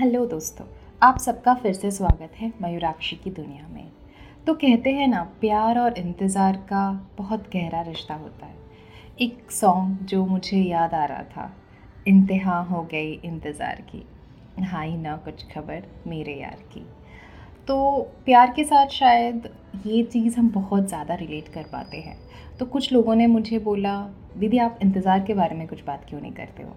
Hello दोस्तों, आप सबका फिर से स्वागत है मयूराक्षी की दुनिया में। तो कहते हैं ना, प्यार और इंतज़ार का बहुत गहरा रिश्ता होता है। एक सॉन्ग जो मुझे याद आ रहा था, इंतहा हो गई इंतज़ार की हाँ ही ना कुछ खबर मेरे यार की। तो प्यार के साथ शायद ये चीज़ हम बहुत ज़्यादा रिलेट कर पाते हैं। तो कुछ लोगों ने मुझे बोला, दीदी, आप इंतज़ार के बारे में कुछ बात क्यों नहीं करते हो?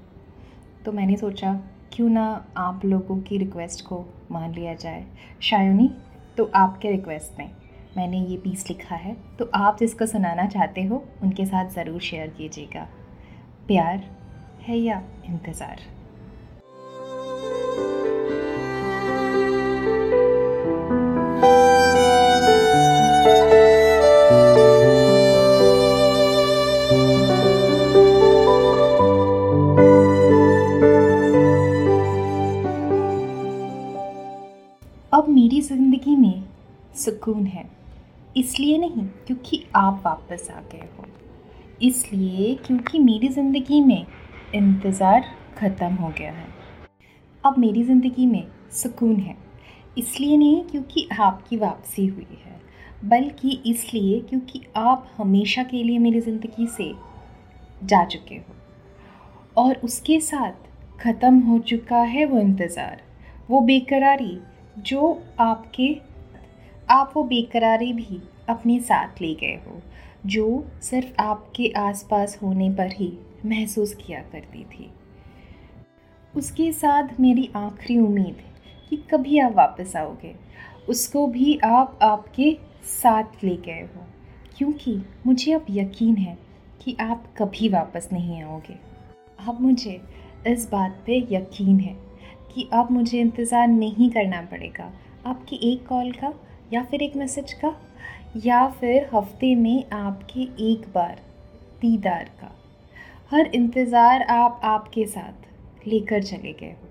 तो मैंने सोचा क्यों ना आप लोगों की रिक्वेस्ट को मान लिया जाए? शायुनी तो आपके रिक्वेस्ट में मैंने ये पीस लिखा है तो आप जिसको सुनाना चाहते हो, उनके साथ ज़रूर शेयर कीजिएगा। प्यार है या इंतज़ार? मेरी ज़िंदगी में सुकून है। इसलिए नहीं, क्योंकि आप वापस आ गए हो। इसलिए क्योंकि मेरी ज़िंदगी में इंतज़ार ख़त्म हो गया है। अब मेरी ज़िंदगी में सुकून है। इसलिए नहीं क्योंकि आपकी वापसी हुई है, बल्कि इसलिए क्योंकि आप हमेशा के लिए मेरी ज़िंदगी से जा चुके हो। और उसके साथ ख़त्म हो चुका है वो इंतज़ार, वो बेकरारी जो आपके, आप वो बेकरारी भी अपने साथ ले गए हो, जो सिर्फ़ आपके आसपास होने पर ही महसूस किया करती थी। उसके साथ मेरी आखिरी उम्मीद कि कभी आप वापस आओगे, उसको भी आप आपके साथ ले गए हो, क्योंकि मुझे अब यकीन है कि आप कभी वापस नहीं आओगे। अब मुझे इस बात पे यकीन है कि अब मुझे इंतज़ार नहीं करना पड़ेगा। आपकी एक कॉल का या फिर एक मैसेज का या फिर हफ़्ते में आपके एक बार दीदार का। हर इंतज़ार आप आपके साथ लेकर चले गए। हो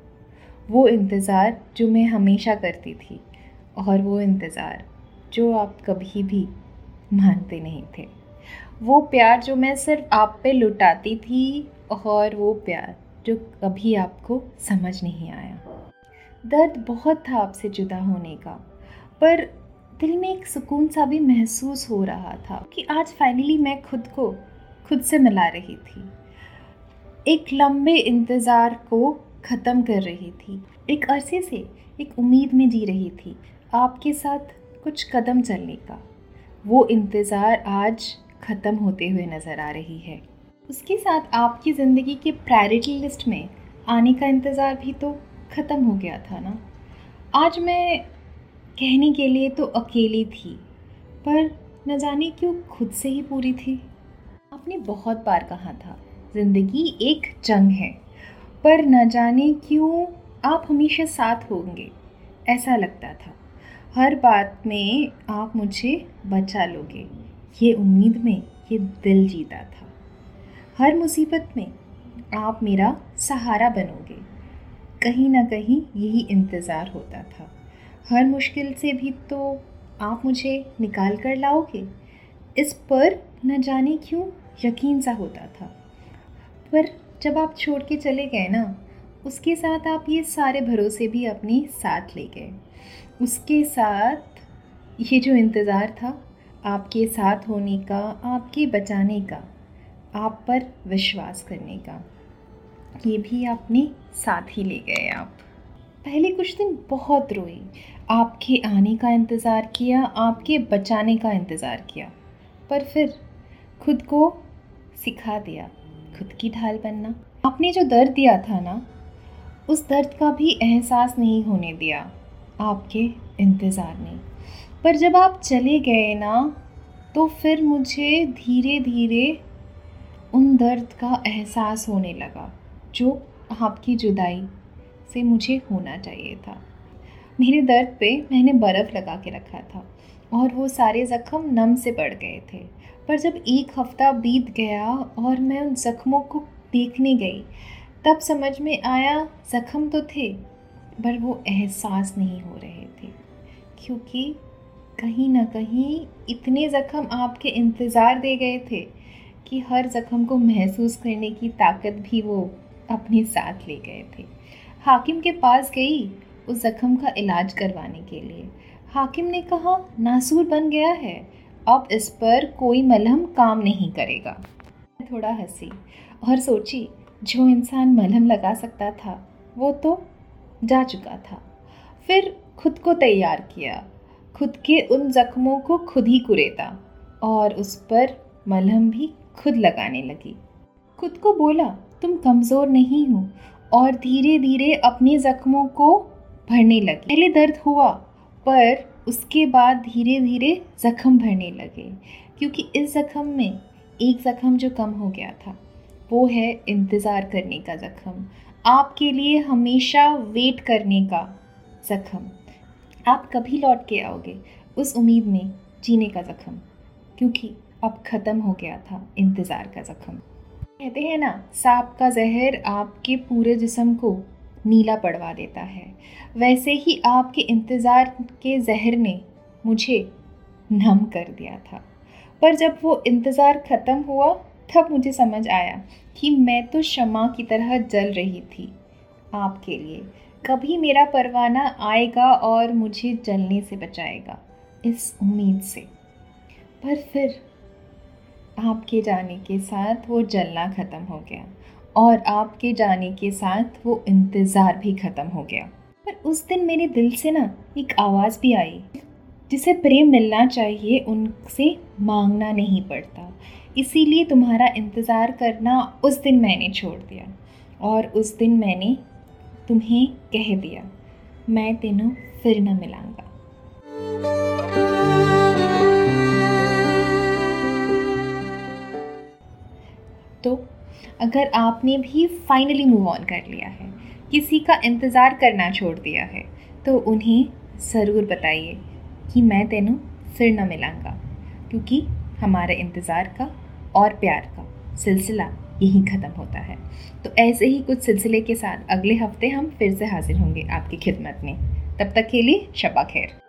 वो इंतज़ार जो मैं हमेशा करती थी और वो इंतज़ार जो आप कभी भी मानते नहीं थे। वो प्यार जो मैं सिर्फ़ आप पे लुटाती थी और वो प्यार जो कभी आपको समझ नहीं आया। दर्द बहुत था आपसे जुदा होने का, पर दिल में एक सुकून सा भी महसूस हो रहा था कि आज फाइनली मैं खुद को, खुद से मिला रही थी। एक लंबे इंतज़ार को ख़त्म कर रही थी। एक अरसे से एक उम्मीद में जी रही थी आपके साथ कुछ कदम चलने का। वो इंतज़ार आज ख़त्म होते हुए नज़र आ रही है। उसके साथ आपकी ज़िंदगी के प्रायोरिटी लिस्ट में आने का इंतज़ार भी तो ख़त्म हो गया था ना? आज मैं कहने के लिए तो अकेली थी, पर न जाने क्यों खुद से ही पूरी थी। आपने बहुत बार कहा था, ज़िंदगी एक जंग है, पर न जाने क्यों आप हमेशा साथ होंगे, ऐसा लगता था। हर बात में आप मुझे बचा लोगे, ये उम्मीद में ये दिल जीता था। हर मुसीबत में आप मेरा सहारा बनोगे। कहीं ना कहीं यही इंतज़ार होता था। हर मुश्किल से भी तो आप मुझे निकाल कर लाओगे। इस पर न जाने क्यों यकीन सा होता था। पर जब आप छोड़ के चले गए ना, उसके साथ आप ये सारे भरोसे भी अपने साथ ले गए। उसके साथ ये जो इंतज़ार था, आपके साथ होने का, आपके बचाने का आप पर विश्वास करने का। ये भी आपने साथ ही ले गए आप। पहले कुछ दिन बहुत रोई। आपके आने का इंतज़ार किया, आपके बचाने का इंतज़ार किया। पर फिर खुद को सिखा दिया, खुद की ढाल बनना। आपने जो दर्द दिया था ना, उस दर्द का भी एहसास नहीं होने दिया आपके इंतज़ार ने। पर जब आप चले गए ना तो फिर मुझे धीरे धीरे उन दर्द का एहसास होने लगा, जो आपकी जुदाई से मुझे होना चाहिए था। मेरे दर्द पे मैंने बर्फ़ लगा के रखा था और वो सारे ज़ख्म नम से पड़ गए थे। पर जब एक हफ़्ता बीत गया और मैं उन ज़ख्मों को देखने गई, तब समझ में आया ज़ख्म तो थे, पर वो एहसास नहीं हो रहे थे। क्योंकि कहीं ना कहीं इतने ज़ख्म आपके इंतज़ार दे गए थे कि हर ज़ख्म को महसूस करने की ताकत भी वो अपने साथ ले गए थे। हाकिम के पास गई उस ज़ख्म का इलाज करवाने के लिए। हाकिम ने कहा, नासूर बन गया है, अब इस पर कोई मलहम काम नहीं करेगा। थोड़ा हँसी और सोची, जो इंसान मलहम लगा सकता था, वो तो जा चुका था। फिर खुद को तैयार किया, खुद के उन ज़ख्मों को खुद ही कुरेता और उस पर मलहम भी खुद लगाने लगी। खुद को बोला, तुम कमज़ोर नहीं हो। और धीरे धीरे अपने ज़ख्मों को भरने लगी। पहले दर्द हुआ, पर उसके बाद धीरे धीरे ज़ख्म भरने लगे। क्योंकि इस ज़ख्म में एक ज़ख्म जो कम हो गया था, वो है इंतज़ार करने का ज़ख्म। आपके लिए हमेशा वेट करने का ज़ख्म। आप कभी लौट के आओगे उस उम्मीद में जीने का ज़ख्म। क्योंकि अब ख़त्म हो गया था इंतज़ार का ज़ख्म। कहते हैं ना, सांप का जहर आपके पूरे जिसम को नीला पड़वा देता है। वैसे ही आपके इंतज़ार के जहर ने मुझे नम कर दिया था। पर जब वो इंतज़ार ख़त्म हुआ, तब मुझे समझ आया कि मैं तो शमा की तरह जल रही थी आपके लिए। कभी मेरा परवाना आएगा और मुझे जलने से बचाएगा, इस उम्मीद से। पर फिर आपके जाने के साथ वो जलना ख़त्म हो गया और आपके जाने के साथ वो इंतज़ार भी ख़त्म हो गया। पर उस दिन मेरे दिल से ना एक आवाज़ भी आई, जिसे प्रेम मिलना चाहिए उनसे मांगना नहीं पड़ता। इसीलिए तुम्हारा इंतज़ार करना उस दिन मैंने छोड़ दिया और उस दिन मैंने तुम्हें कह दिया, मैं तेनों फिर न मिलांगा तो अगर आपने भी फाइनली मूव ऑन कर लिया है, किसी का इंतज़ार करना छोड़ दिया है तो उन्हें ज़रूर बताइए कि मैं तेनों फिर न मिलांगा, क्योंकि हमारे इंतज़ार का और प्यार का सिलसिला यहीं ख़त्म होता है। तो ऐसे ही कुछ सिलसिले के साथ अगले हफ़्ते हम फिर से हाजिर होंगे आपकी खिदमत में। तब तक के लिए शबा खैर।